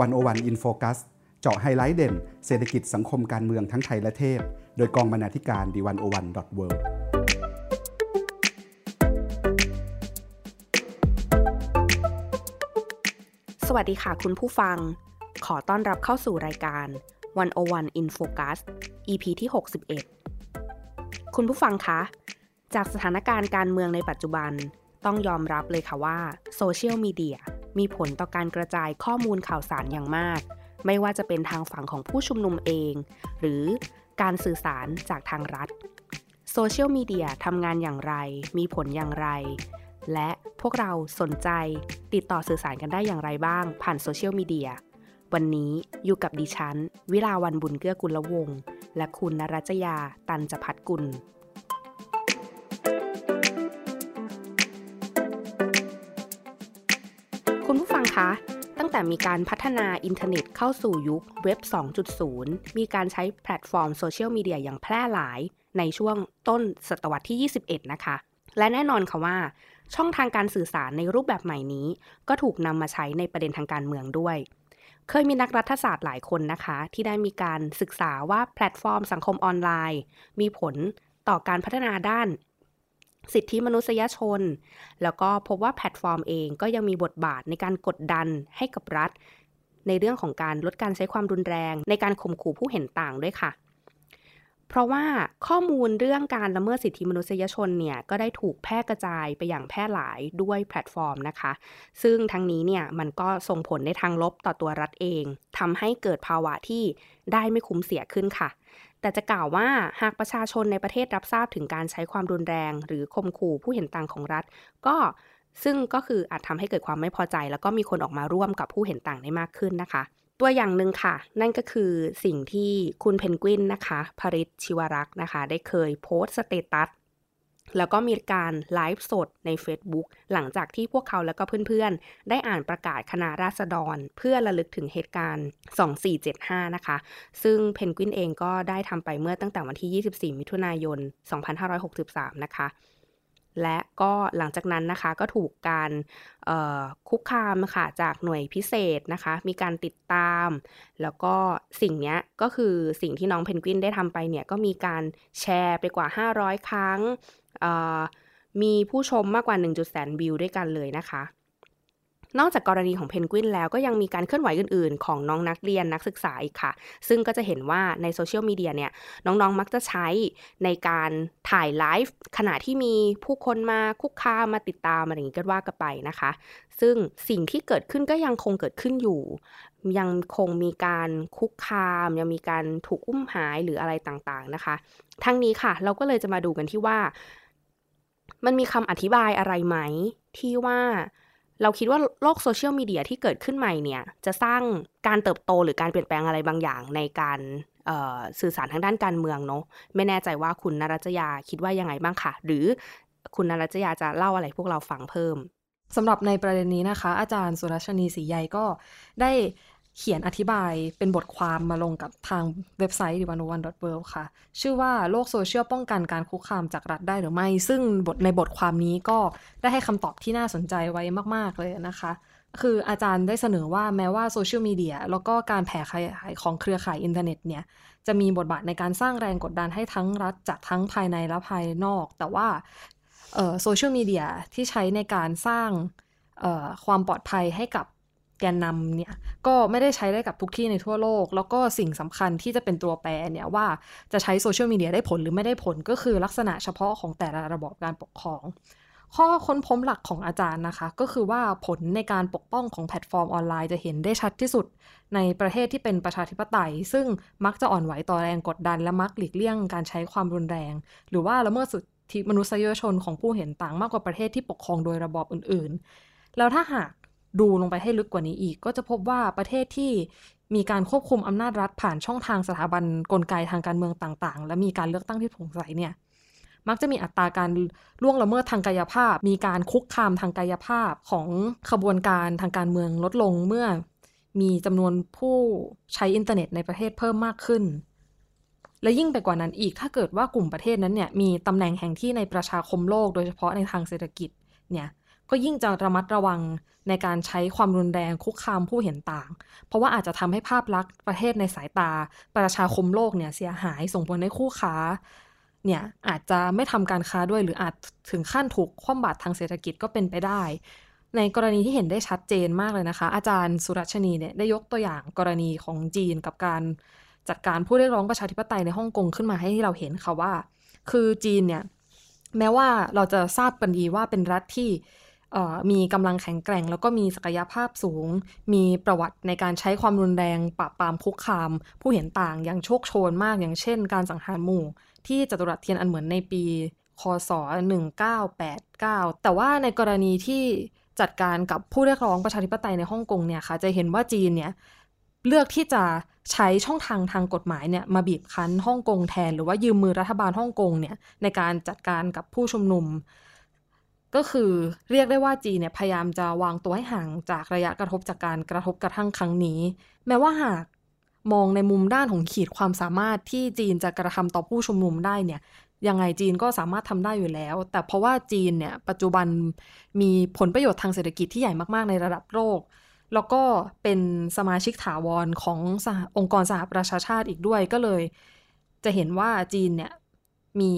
101 in Focus เจาะไฮไลท์เด่น เศรษฐกิจสังคมการเมืองทั้งไทยและเทศโดยกองบรรณาธิการ The 101 dot world สวัสดีค่ะคุณผู้ฟัง ขอต้อนรับเข้าสู่รายการ 101 in Focus EP ที่ 61 คุณผู้ฟังคะ จากสถานการณ์การเมืองในปัจจุบัน ต้องยอมรับเลยค่ะว่าโซเชียลมีเดีย มีผลต่อการกระจายข้อมูลข่าวสารอย่างมาก ไม่ว่าจะเป็นทางฝั่งของผู้ชุมนุมเอง หรือการสื่อสารจากทางรัฐโซเชียลมีเดียทำงานอย่างไร มีผลอย่างไร และพวกเราสนใจติดต่อสื่อสารกันได้อย่างไรบ้าง ผ่านโซเชียลมีเดีย วันนี้อยู่กับดิฉัน วิลาวันบุญเกื้อกุลวงศ์และคุณนรัจยาตันจพัฒกุล ตั้งแต่มีการพัฒนาอินเทอร์เน็ตเข้าสู่ยุคเว็บ 2.0 มีการใช้แพลตฟอร์มโซเชียลมีเดียอย่างแพร่หลายในช่วงต้นศตวรรษที่ 21 นะคะ และแน่นอนค่ะว่า ช่องทางการสื่อสารในรูปแบบใหม่นี้ ก็ถูกนำมาใช้ในประเด็นทางการเมืองด้วย เคยมีนักรัฐศาสตร์หลายคนนะคะ ที่ได้มีการศึกษาว่าแพลตฟอร์มสังคมออนไลน์ มีผลต่อการพัฒนาด้าน สิทธิมนุษยชน แล้วก็พบว่าแพลตฟอร์มเองก็ยังมีบทบาทในการกดดันให้กับรัฐ ในเรื่องของการลดการใช้ความรุนแรง ในการข่มขู่ผู้เห็นต่างด้วยค่ะ เพราะว่าข้อมูลเรื่องการละเมิดสิทธิมนุษยชนเนี่ยก็ได้ถูกแพร่กระจายไปอย่างแพร่หลายด้วยแพลตฟอร์มนะคะ ซึ่งทั้งนี้เนี่ยมันก็ส่งผลในทางลบต่อตัวรัฐเองทำให้เกิดภาวะที่ได้ไม่คุ้มเสียขึ้นค่ะ แต่จะกล่าวว่าหากประชาชนในประเทศรับทราบถึงการใช้ความรุนแรง หรือข่มขู่ผู้เห็นต่างของรัฐ ก็ซึ่งก็คืออาจทำให้เกิดความไม่พอใจ แล้วก็มีคนออกมาร่วมกับผู้เห็นต่างได้มากขึ้นนะคะ ตัวอย่างหนึ่งค่ะ นั่นก็คือสิ่งที่คุณเพนกวินนะคะ พริษฐ์ ชิวารักษ์นะคะ ได้เคยโพสต์สเตตัส แล้วก็มีการไลฟ์สดใน Facebook หลังจากที่พวกเขาและก็เพื่อนๆ ได้อ่านประกาศคณะราษฎร เพื่อระลึกถึงเหตุการณ์ 2475 นะคะ ซึ่งเพนกวินเองก็ได้ทำไปเมื่อตั้งแต่วันที่ 24 มิถุนายน 2563 นะคะ และก็หลังจากนั้นนะคะก็ถูกการคุกคามค่ะจากหน่วยพิเศษนะคะ มีการติดตาม แล้วก็สิ่งนี้ก็คือสิ่งที่น้องเพนกวินได้ทำไปเนี่ยก็มีการแชร์ไปกว่า 500 ครั้ง มีผู้ชมมากกว่า 1. แสนวิวด้วยกันเลยนะคะ นอกจากกรณีของเพนกวินแล้วก็ยังมีการเคลื่อนไหวอื่น ๆ ของน้องนักเรียนนักศึกษาอีกค่ะ ซึ่งก็จะเห็นว่าในโซเชียลมีเดียเนี่ยน้องๆมักจะใช้ในการถ่ายไลฟ์ขณะที่มีผู้คนมาคุกคามมาติดตามอะไรอย่างนี้ก็ว่ากันไปนะคะ ซึ่งสิ่งที่เกิดขึ้นก็ยังคงเกิดขึ้นอยู่ ยังคงมีการคุกคาม ยังมีการถูกอุ้มหายหรืออะไรต่างๆนะคะ ทั้งนี้ค่ะ เราก็เลยจะมาดูกันที่ว่า มันมีคำอธิบายอะไรไหมที่ว่า เราคิดว่าโลกโซเชียลมีเดียที่เกิดขึ้นใหม่เนี่ย จะสร้างการเติบโตหรือการเปลี่ยนแปลงอะไรบางอย่างในการสื่อสารทางด้านการเมืองเนาะไม่แน่ใจว่าคุณนรัจยาคิดว่ายังไงบ้างค่ะหรือคุณนรัจยาจะเล่าอะไรพวกเราฟังเพิ่มสำหรับในประเด็นนี้นะคะ อาจารย์สุรชนีศรีใหญ่ก็ได้ เขียนอธิบายเป็นบทความมาลงกับทางเว็บไซต์ d 1 0 1 w o r l d ค่ะ ชื่อว่าโลกโซเชียลป้องกันการคุกคามจากรัฐได้หรือไม่ ซึ่งบทในบทความนี้ก็ได้ให้คำตอบที่น่าสนใจไว้มาก ๆ เลยนะคะ คืออาจารย์ได้เสนอว่าแม้ว่าโซเชียลมีเดียแล้วก็การแผ่ขยายของเครือข่ายอินเทอร์เน็ตเนี่ย จะมีบทบาทในการสร้างแรงกดดันให้ทั้งรัฐจากทั้งภายในและภายนอก แต่ว่าโซเชียลมีเดียที่ใช้ในการสร้างความปลอดภัยให้กับ แกนนำเนี่ยก็ไม่ได้ใช้ได้กับทุกที่ในทั่วโลก แล้วก็สิ่งสำคัญที่จะเป็นตัวแปรเนี่ยว่าจะใช้โซเชียลมีเดียได้ผลหรือไม่ได้ผลก็คือลักษณะเฉพาะของแต่ละระบบการปกครอง ข้อค้นพบหลักของอาจารย์นะคะ ก็คือว่าผลในการปกป้องของแพลตฟอร์มออนไลน์จะเห็นได้ชัดที่สุด ในประเทศที่เป็นประชาธิปไตย ซึ่งมักจะอ่อนไหวต่อแรงกดดัน และมักหลีกเลี่ยงการใช้ความรุนแรง หรือว่าละเมิดสิทธิมนุษยชนของผู้เห็นต่างมากกว่าประเทศที่ปกครองโดยระบอบอื่น ๆ แล้วถ้าหาก ดูลงไปให้ลึกกว่านี้อีก ก็จะพบว่าประเทศที่มีการควบคุมอำนาจรัฐผ่านช่องทางสถาบันกลไกทางการเมืองต่างๆ และมีการเลือกตั้งที่โปร่งใสเนี่ยมักจะมีอัตราการล่วงละเมิดทางกายภาพ มีการคุกคามทางกายภาพของขบวนการทางการเมืองลดลงเมื่อมีจำนวนผู้ใช้อินเทอร์เน็ตในประเทศเพิ่มมากขึ้น และยิ่งไปกว่านั้นอีกถ้าเกิดว่ากลุ่มประเทศนั้นเนี่ยมีตำแหน่งแห่งที่ในประชาคมโลกโดยเฉพาะในทางเศรษฐกิจเนี่ยก็ยิ่งจะระมัดระวังในการใช้ความรุนแรงคุกคามผู้เห็นต่าง เพราะว่าอาจจะทำให้ภาพลักษณ์ประเทศในสายตา ประชาคมโลกเนี่ยเสียหายส่งผลให้คู่ค้าเนี่ยอาจจะไม่ทำการค้าด้วยหรืออาจถึงขั้นถูกคว่ำบาตรทางเศรษฐกิจก็เป็นไปได้ ในกรณีที่เห็นได้ชัดเจนมากเลยนะคะ อาจารย์สุรัชนีเนี่ยได้ยกตัวอย่างกรณีของจีนกับการจัดการผู้เรียกร้องประชาธิปไตยในฮ่องกงขึ้นมาให้เราเห็นค่ะว่า คือจีนเนี่ยแม้ว่าเราจะทราบกันดีว่าเป็นรัฐที่ มีกำลังแข็งแกร่ง แล้วก็มีศักยภาพสูง มีประวัติในการใช้ความรุนแรงปราบปรามคุกคาม ผู้เห็นต่างอย่างโชคโชนมากอย่างเช่น การสังหารหมู่ ที่จตุรัสเทียนอันเหมือนในปีคศ 1989 แต่ว่าในกรณีที่จัดการกับผู้เรียกร้องประชาธิปไตยในฮ่องกงเนี่ยค่ะจะเห็นว่าจีนเนี่ยเลือกที่จะใช้ช่องทางทางกฎหมายเนี่ยมาบีบคั้นฮ่องกงแทน หรือว่ายืมมือรัฐบาลฮ่องกงเนี่ยในการจัดการกับผู้ชุมนุม ก็คือเรียกได้ว่าจีนเนี่ยพยายามจะวางตัวให้ห่างจากระยะกระทบจากการกระทบกระทั่งครั้งนี้ แม้ว่าหากมองในมุมด้านของขีดความสามารถที่จีนจะกระทำต่อผู้ชุมนุมได้เนี่ยยังไงจีนก็สามารถทำได้อยู่แล้ว แต่เพราะว่าจีนเนี่ยปัจจุบันมีผลประโยชน์ทางเศรษฐกิจที่ใหญ่มากๆในระดับโลกแล้วก็เป็นสมาชิกถาวรขององค์กรสหประชาชาติอีกด้วยก็เลย จะเห็นว่าจีนเนี่ยมี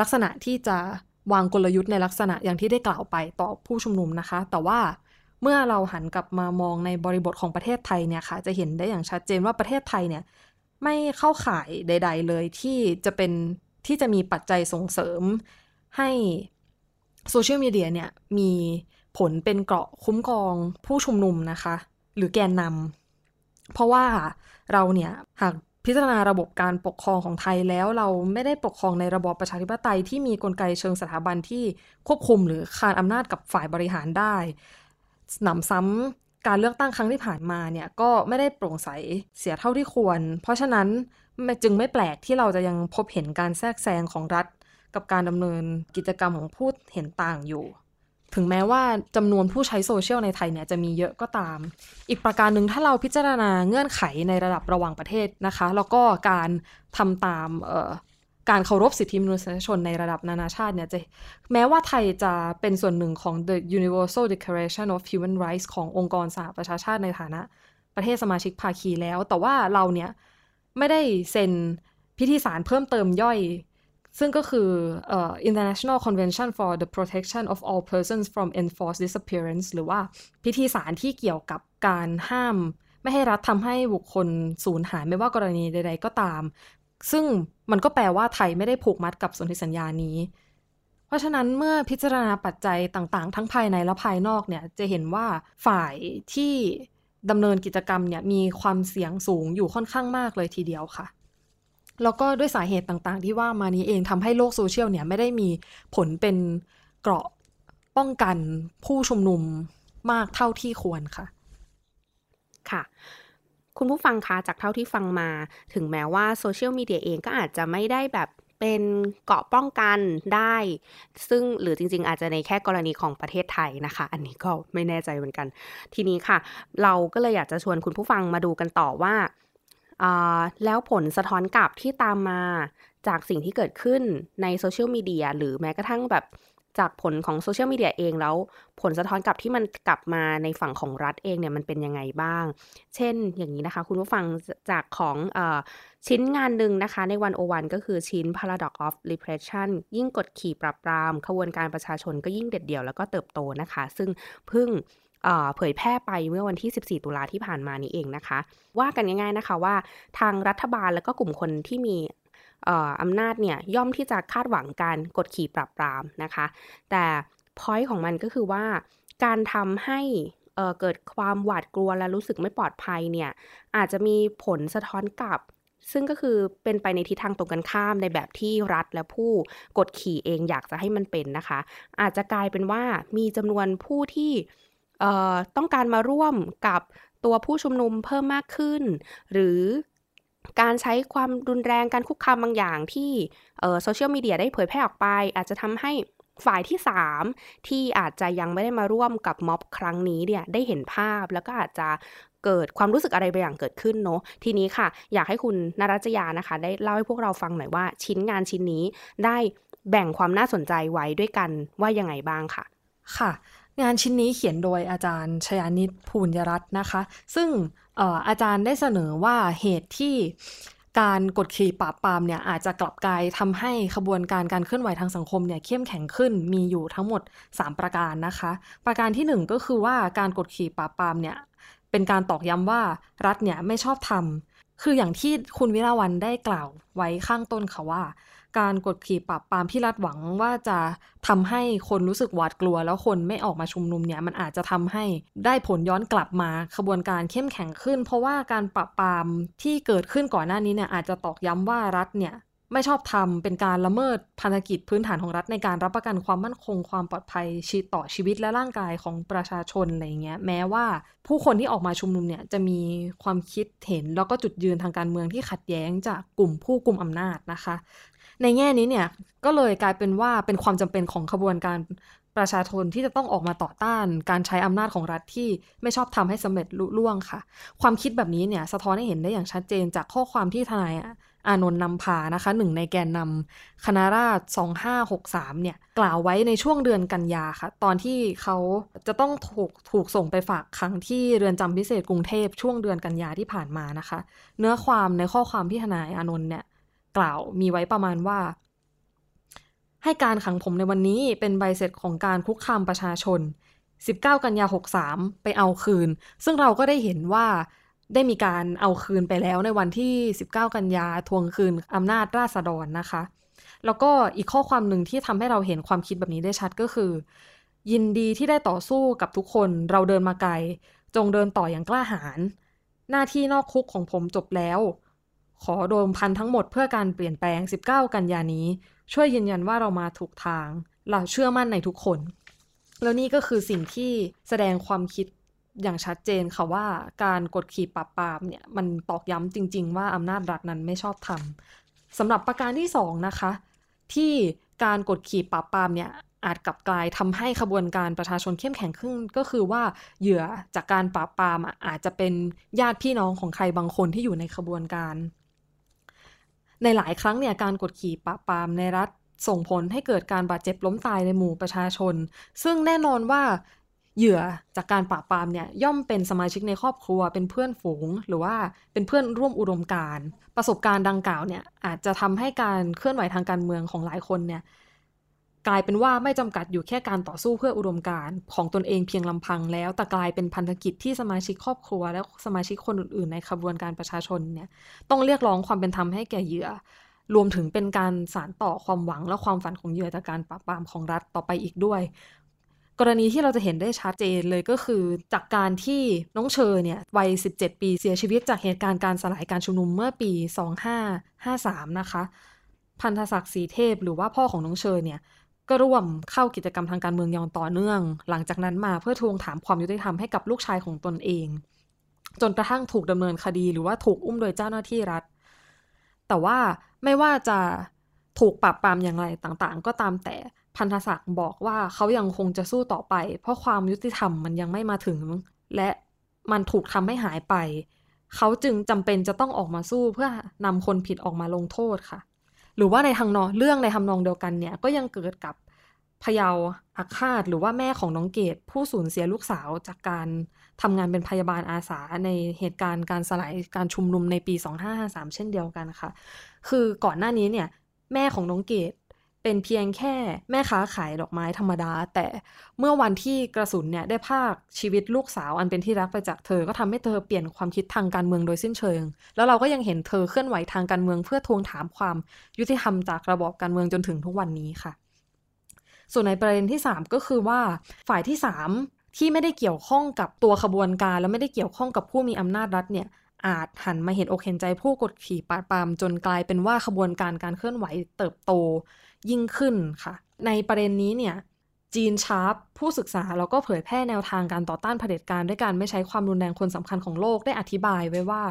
ลักษณะที่จะ วางกลยุทธ์ในลักษณะอย่างที่ได้กล่าวไปต่อผู้ชุมนุมนะคะ แต่ว่าเมื่อเราหันกลับมามองในบริบทของประเทศไทยเนี่ยค่ะ จะเห็นได้อย่างชัดเจนว่าประเทศไทยเนี่ยไม่เข้าข่ายใด ๆ เลยที่จะเป็นที่จะมีปัจจัยส่งเสริมให้โซเชียลมีเดียเนี่ยมีผลเป็นเกราะคุ้มครองผู้ชุมนุมนะคะ หรือแกนนำเพราะว่าเราเนี่ยหาก พิจารณาระบบการปกครองของไทยแล้วเราไม่ได้ปกครองในระบอบประชาธิปไตยที่มีกลไกเชิงสถาบันที่ควบคุมหรือคานอำนาจกับฝ่ายบริหารได้หนำซ้ำการเลือกตั้งครั้งที่ผ่านมาเนี่ยก็ไม่ได้โปร่งใสเสียเท่าที่ควร เพราะฉะนั้นจึงไม่แปลกที่เราจะยังพบเห็นการแทรกแซงของรัฐ กับการดำเนินกิจกรรมของผู้เห็นต่างอยู่ ถึงแม้ว่าจำนวนผู้ใช้โซเชียลในไทยเนี่ยจะมีเยอะก็ตาม อีกประการหนึ่งถ้าเราพิจารณาเงื่อนไขในระดับระหว่างประเทศนะคะ แล้วก็การทำตามการเคารพสิทธิมนุษยชนในระดับนานาชาติเนี่ยจะแม้ว่าไทยจะเป็นส่วนหนึ่งของ The Universal Declaration of Human Rights ขององค์กรสหประชาชาติในฐานะ ประเทศสมาชิกภาคีแล้ว แต่ว่าเราเนี่ยไม่ได้เซ็นพิธีสารเพิ่มเติมย่อย ซึ่งก็คือ uh, International Convention for the Protection of All Persons from Enforced Disappearance หรือว่าพิธีสารที่เกี่ยวกับการห้าม ไม่ให้รัฐทำให้บุคคลสูญหายไม่ว่ากรณีใด ๆ ก็ตาม ซึ่งมันก็แปลว่าไทยไม่ได้ผูกมัดกับสนธิสัญญานี้ เพราะฉะนั้นเมื่อพิจารณาปัจจัยต่างๆ ทั้งภายในและภายนอกเนี่ยจะเห็นว่าฝ่ายที่ดำเนินกิจกรรมเนี่ยมีความเสี่ยงสูงอยู่ค่อนข้างมากเลยทีเดียวค่ะ แล้วก็ด้วยสาเหตุต่างๆ ที่ว่ามานี้เองทำให้โลกโซเชียลเนี่ยไม่ได้มีผลเป็นเกราะป้องกันผู้ชุมนุมมากเท่าที่ควรค่ะ ค่ะคุณผู้ฟังคะจากเท่าที่ฟังมา ถึงแม้ว่าโซเชียลมีเดียเองก็อาจจะไม่ได้แบบเป็นเกาะป้องกันได้ ซึ่งหรือจริง ๆ อาจจะในแค่กรณีของประเทศไทยนะคะ อันนี้ก็ไม่แน่ใจเหมือนกัน ทีนี้ค่ะ เราก็เลยอยากจะชวนคุณผู้ฟังมาดูกันต่อว่า แล้วผลสะท้อนกลับที่ตามมาจากสิ่งที่เกิดขึ้นในโซเชียลมีเดียหรือแม้กระทั่งแบบจากผลของโซเชียลมีเดียเองแล้วผลสะท้อนกลับที่มันกลับมาในฝั่งของรัฐเองเนี่ยมันเป็นยังไงบ้าง เช่นอย่างนี้นะคะ คุณผู้ฟังจากของอชิ้นงานหนึ่งนะคะในวันโอวันก็คือชิ้น Paradox of Repression ยิ่งกดขี่ปรับปราม ขบวนการประชาชนก็ยิ่งเด็ดเดี่ยวแล้วก็เติบโตนะคะ ซึ่งเพิ่ง เผยแพร่ไปเมื่อวันที่ 14 ตุลาที่ผ่านมานี้เองนะคะ ว่ากันง่ายๆนะคะว่าทางรัฐบาลแล้วก็กลุ่มคนที่มีอำนาจเนี่ยย่อมที่จะคาดหวังการกดขี่ปรับปรามนะคะ แต่พอยต์ของมันก็คือว่าการทำให้เกิดความหวาดกลัวและรู้สึกไม่ปลอดภัยเนี่ยอาจจะมีผลสะท้อนกลับ ซึ่งก็คือเป็นไปในทิศทางตรงกันข้ามในแบบที่รัฐและผู้กดขี่เองอยากจะให้มันเป็นนะคะ อาจจะกลายเป็นว่ามีจำนวนผู้ที่ ต้องการมาร่วมกับตัวผู้ชุมนุมเพิ่มมากขึ้น หรือการใช้ความรุนแรงการคุกคามบางอย่างที่โซเชียลมีเดียได้เผยแพร่ออกไป อาจจะทำให้ฝ่ายที่ 3 ที่อาจจะยังไม่ได้มาร่วมกับม็อบครั้งนี้เนี่ยได้เห็นภาพแล้วก็อาจจะเกิดความรู้สึกอะไรบางอย่างเกิดขึ้นเนาะทีนี้ค่ะ อยากให้คุณนรัจยานะคะ ได้เล่าให้พวกเราฟังหน่อยว่า ชิ้นงานชิ้นนี้ได้แบ่งความน่าสนใจไว้ด้วยกันว่ายังไงบ้างค่ะ ค่ะ งานชิ้นนี้เขียนโดยอาจารย์ชยานิตภูญยรัตน์นะคะ ซึ่งเอ่ออาจารย์ได้เสนอว่าเหตุที่การกดขี่ปราบปรามเนี่ยอาจจะกลับกลายทำให้ขบวนการการเคลื่อนไหวทางสังคมเนี่ยเข้มแข็งขึ้นมีอยู่ทั้งหมด 3 ประการนะคะ ประการที่ 1 ก็คือว่าการกดขี่ปราบปรามเนี่ยเป็นการตอกย้ำว่ารัฐเนี่ยไม่ชอบทำคืออย่างที่คุณวิราวันได้กล่าวไว้ข้างต้นค่ะว่า การกดขี่ปราบปรามที่รัฐหวังว่าจะทำให้คนรู้สึกหวาดกลัว แล้วคนไม่ออกมาชุมนุมเนี่ยมันอาจจะทำให้ได้ผลย้อนกลับมาขบวนการเข้มแข็งขึ้น เพราะว่าการปราบปรามที่เกิดขึ้นก่อนหน้านี้เนี่ยอาจจะตอกย้ำว่ารัฐเนี่ยไม่ชอบทำเป็นการละเมิดพันธกิจพื้นฐานของรัฐในการรับประกันความมั่นคงความปลอดภัยชีต่อชีวิตและร่างกายของประชาชนอะไรเงี้ยแม้ว่าผู้คนที่ออกมาชุมนุมเนี่ยจะมีความคิดเห็นแล้วก็จุดยืนทางการเมืองที่ขัดแย้งจากกลุ่มผู้กลุ่มอำนาจนะคะ ในแง่นี้เนี่ยก็เลยกลายเป็นว่าเป็นความจำเป็นของขบวนการประชาชนที่จะต้องออกมาต่อต้านการใช้อำนาจของรัฐที่ไม่ชอบทำให้สำเร็จลุล่วงค่ะ ความคิดแบบนี้เนี่ยสะท้อนให้เห็นได้อย่างชัดเจนจากข้อความที่ทนายอานนท์นำพานะคะหนึ่งในแกนนำคณะราษฎร2563 เนี่ย กล่าวไว้ในช่วงเดือนกันยาค่ะ ตอนที่เขาจะต้องถูกถูกส่งไปฝากขังที่เรือนจำพิเศษกรุงเทพช่วงเดือนกันยาที่ผ่านมานะคะ เนื้อความในข้อความที่ทนายอานนท์เนี่ย กล่าวมีไว้ประมาณว่า ให้การขังผมในวันนี้เป็นใบเสร็จของการคุกคามประชาชน 19 กันยา 63 ไปเอาคืน ซึ่งเราก็ได้เห็นว่าได้มีการเอาคืนไปแล้วในวันที่ 19 กันยาทวงคืนอำนาจราษฎรนะคะ แล้วก็อีกข้อความหนึ่งที่ทำให้เราเห็นความคิดแบบนี้ได้ชัดก็คือ ยินดีที่ได้ต่อสู้กับทุกคนเราเดินมาไกล จงเดินต่ออย่างกล้าหาญหน้าที่นอกคุกของผมจบแล้ว ขอโดมพันทั้งหมดเพื่อการเปลี่ยนแปลง 19 กันยานี้ ช่วยยืนยันว่าเรามาถูกทาง เราเชื่อมั่นในทุกคน แล้วนี่ก็คือสิ่งที่แสดงความคิดอย่างชัดเจนค่ะว่าการกดขี่ปราบปรามเนี่ยมันตอกย้ำจริง ๆ ว่าอำนาจรัฐนั้นไม่ชอบทำสำหรับประการที่สองนะคะ ที่การกดขี่ปราบปรามเนี่ยอาจกลับกลายทำให้ขบวนการประชาชนเข้มแข็งขึ้น ก็คือว่าเหยื่อจากการปราบปรามอาจจะเป็นญาติพี่น้องของใครบางคนที่อยู่ในขบวนการ ในหลายครั้งเนี่ยการกดขี่ปราปามในรัฐส่งผลให้เกิดการบาดเจ็บล้มตายในหมู่ประชาชน ซึ่งแน่นอนว่าเหยื่อจากการปราบปรามเนี่ยย่อมเป็นสมาชิกในครอบครัวเป็นเพื่อนฝูง หรือว่าเป็นเพื่อนร่วมอุดมการ ประสบการณ์ดังกล่าวเนี่ยอาจจะทำให้การเคลื่อนไหวทางการเมืองของหลายคนเนี่ย กลายเป็นว่าไม่จำกัดอยู่แค่การต่อสู้เพื่ออุดมการณ์ของตนเองเพียงลำพังแล้ว แต่กลายเป็นพันธกิจที่สมาชิกครอบครัว และสมาชิกคนอื่นๆ ในขบวนการประชาชนเนี่ยต้องเรียกร้องความเป็นธรรมให้แก่เหยื่อ รวมถึงเป็นการสานต่อความหวังและความฝันของเหยื่อจากการปราบปรามของรัฐต่อไปอีกด้วย กรณีที่เราจะเห็นได้ชัดเจนเลยก็คือ จากการที่น้องเชอเนี่ยวัย 17 ปีเสียชีวิตจากเหตุการณ์การสลายการชุมนุมเมื่อปี 2553 นะคะ พันธศักดิ์ศรีเทพ หรือว่าพ่อของน้องเชอเนี่ย ก็ร่วมเข้ากิจกรรมทางการเมืองอย่างต่อเนื่อง หลังจากนั้นมาเพื่อทวงถามความยุติธรรมให้กับลูกชายของตนเอง จนกระทั่งถูกดำเนินคดีหรือว่าถูกอุ้มโดยเจ้าหน้าที่รัฐ แต่ว่าไม่ว่าจะถูกปราบปรามอย่างไรต่างๆ ก็ตามแต่พันธศักดิ์บอกว่าเขายังคงจะสู้ต่อไป เพราะความยุติธรรมมันยังไม่มาถึง และมันถูกทำให้หายไป เขาจึงจำเป็นจะต้องออกมาสู้เพื่อนำคนผิดออกมาลงโทษค่ะ หรือว่าในทางนองเรื่องในทำนองเดียวกันเนี่ยก็ยังเกิดกับพยาวอาฆาตหรือว่าแม่ของน้องเกดผู้สูญเสียลูกสาวจากการทำงานเป็นพยาบาลอาสาในเหตุการณ์การสลายการชุมนุมในปี 2553 เช่นเดียวกันค่ะ คือก่อนหน้านี้เนี่ยแม่ของน้องเกด เป็นเพียงแค่แม่ค้าขายดอกไม้ธรรมดา แต่เมื่อวันที่กระสุนเนี่ยได้ภาคชีวิตลูกสาวอันเป็นที่รักไปจากเธอ ก็ทำให้เธอเปลี่ยนความคิดทางการเมืองโดยสิ้นเชิง แล้วเราก็ยังเห็นเธอเคลื่อนไหวทางการเมืองเพื่อทวงถามความยุติธรรมจากระบอบการเมืองจนถึงทุกวันนี้ค่ะ ส่วนในประเด็นที่ 3 ก็คือว่าฝ่ายที่ 3 ที่ไม่ได้เกี่ยวข้องกับตัวขบวนการ และไม่ได้เกี่ยวข้องกับผู้มีอำนาจรัฐเนี่ยอาจหันมาเห็นอกเห็นใจผู้กดขี่ปาดปามจนกลายเป็นว่าขบวนการการเคลื่อนไหวเติบโต ยิ่งขึ้นค่ะ ในประเด็นนี้เนี่ยจีนชาร์ปผู้ศึกษาแล้วก็เผยแพร่แนวทางการต่อต้านเผด็จการด้วยการไม่ใช้ความรุนแรงคนสำคัญของโลกได้อธิบายไว้ว่า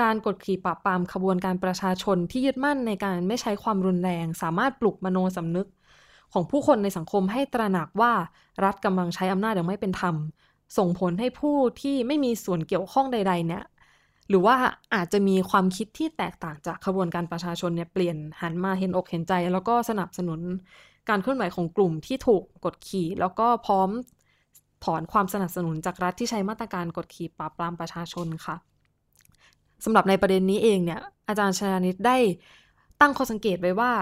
การกดขี่ปราบปรามขบวนการประชาชนที่ยึดมั่นในการไม่ใช้ความรุนแรง สามารถปลุกมโนสำนึก ของผู้คนในสังคมให้ตระหนักว่ารัฐกำลังใช้อำนาจอย่างไม่เป็นธรรม ส่งผลให้ผู้ที่ไม่มีส่วนเกี่ยวข้องใด ๆ เนี่ย หรือว่าอาจจะมีความคิดที่แตกต่างจากขบวนการประชาชนเนี่ยเปลี่ยนหันมาเห็นอกเห็นใจ แล้วก็สนับสนุนการเคลื่อนไหวของกลุ่มที่ถูกกดขี่ แล้วก็พร้อมถอนความสนับสนุนจากรัฐที่ใช้มาตรการกดขี่ปราบปรามประชาชนค่ะสำหรับในประเด็นนี้เองเนี่ยอาจารย์ชานิตได้ตั้งข้อสังเกตไว้ว่า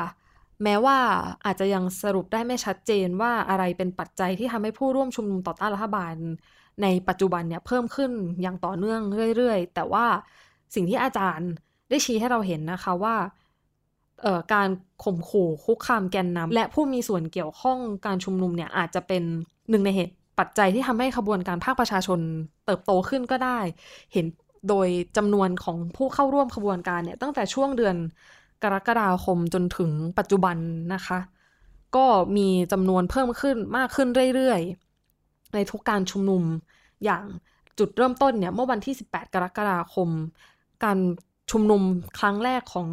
แม้ว่าอาจจะยังสรุปได้ไม่ชัดเจนว่าอะไรเป็นปัจจัยที่ทำให้ผู้ร่วมชุมนุมต่อต้านรัฐบาล ในปัจจุบันเนี่ยเพิ่มขึ้นอย่างต่อเนื่องเรื่อยๆ แต่ว่าสิ่งที่อาจารย์ได้ชี้ให้เราเห็นนะคะว่าการข่มขู่คุกคามแกนนำและผู้มีส่วนเกี่ยวข้องการชุมนุมเนี่ยอาจจะเป็นหนึ่งในเหตุปัจจัยที่ทำให้ขบวนการภาคประชาชนเติบโตขึ้นก็ได้ เห็นโดยจำนวนของผู้เข้าร่วมขบวนการเนี่ยตั้งแต่ช่วงเดือนกรกฎาคมจนถึงปัจจุบันนะคะ ก็มีจำนวนเพิ่มขึ้นมากขึ้นเรื่อยๆ ในทุกการชุมนุมอย่างจุดเริ่มต้นเนี่ยเมื่อวันที่ 18 กรกฎาคม การชุมนุมครั้งแรกของ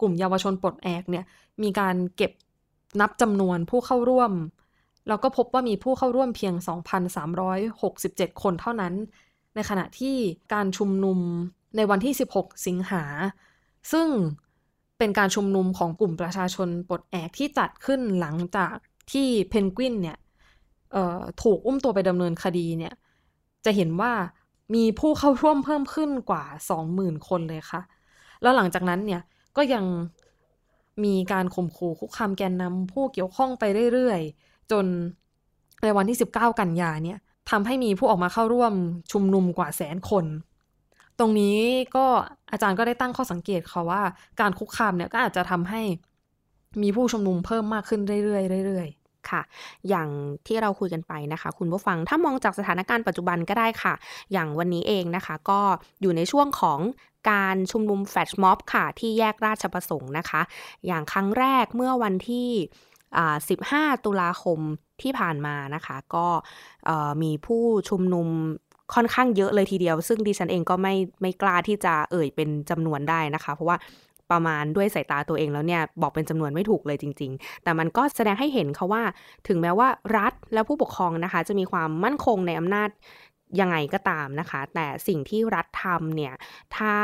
กลุ่มเยาวชนปลดแอกเนี่ยมีการเก็บนับจำนวนผู้เข้าร่วมเราก็พบว่ามีผู้เข้าร่วมเพียง 2,367 คนเท่านั้น ในขณะที่การชุมนุมในวันที่ 16 สิงหา ซึ่งเป็นการชุมนุมของกลุ่มประชาชนปลดแอกที่จัดขึ้นหลังจากที่เพนกวินเนี่ย ถูกอุ้มตัวไปดำเนินคดีเนี่ย จะเห็นว่ามีผู้เข้าร่วมเพิ่มขึ้นกว่า 20,000 คนเลยค่ะ แล้วหลังจากนั้นเนี่ยก็ยังมีการข่มขู่คุกคามแกนนำผู้เกี่ยวข้องไปเรื่อยๆ จนในวันที่ 19 กันยาเนี่ยทำให้มีผู้ออกมาเข้าร่วมชุมนุมกว่าแสนคน ตรงนี้ก็อาจารย์ก็ได้ตั้งข้อสังเกตค่ะว่า การคุกคามเนี่ยก็อาจจะทำให้มีผู้ชุมนุมเพิ่มมากขึ้นเรื่อยๆเรื่อยๆ ค่ะ อย่างที่เราคุยกันไปนะคะ คุณผู้ฟังถ้ามองจากสถานการณ์ปัจจุบันก็ได้ค่ะ อย่างวันนี้เองนะคะ ก็อยู่ในช่วงของการชุมนุมแฟชม็อบค่ะ ที่แยกราชประสงค์นะคะ อย่างครั้งแรกเมื่อวันที่ 15 ตุลาคมที่ผ่านมานะคะ ก็มีผู้ชุมนุมค่อนข้างเยอะเลยทีเดียว ซึ่งดิฉันเองก็ไม่ไม่กล้าที่จะเอ่ยเป็นจำนวนได้นะคะ เพราะว่า ประมาณด้วยสายตาตัวเองแล้วเนี่ยบอกเป็นจำนวนไม่ถูกเลยจริง ๆ แต่มันก็แสดงให้เห็นเขาว่า ถึงแม้ว่ารัฐและผู้ปกครองนะคะ จะมีความมั่นคงในอำนาจยังไงก็ตามนะคะ แต่สิ่งที่รัฐทำเนี่ย ถ้า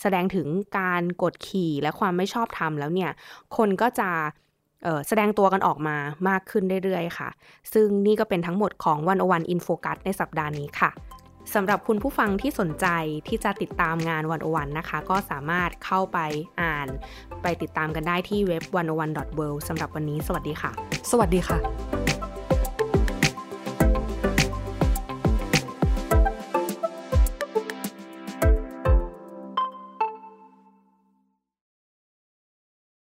แสดงถึงการกดขี่และความไม่ชอบธรรมแล้วเนี่ย คนก็จะแสดงตัวกันออกมามากขึ้นเรื่อยๆ ค่ะ ซึ่งนี่ก็เป็นทั้งหมดของวันอวันอินโฟกัสในสัปดาห์นี้ค่ะ สำหรับคุณผู้ฟังที่สนใจที่จะติดตามงานวันโอวันนะคะ ก็สามารถเข้าไปอ่านไปติดตามกันได้ที่เว็บวันโอวัน world สำหรับวันนี้ สวัสดีค่ะ สวัสดีค่ะ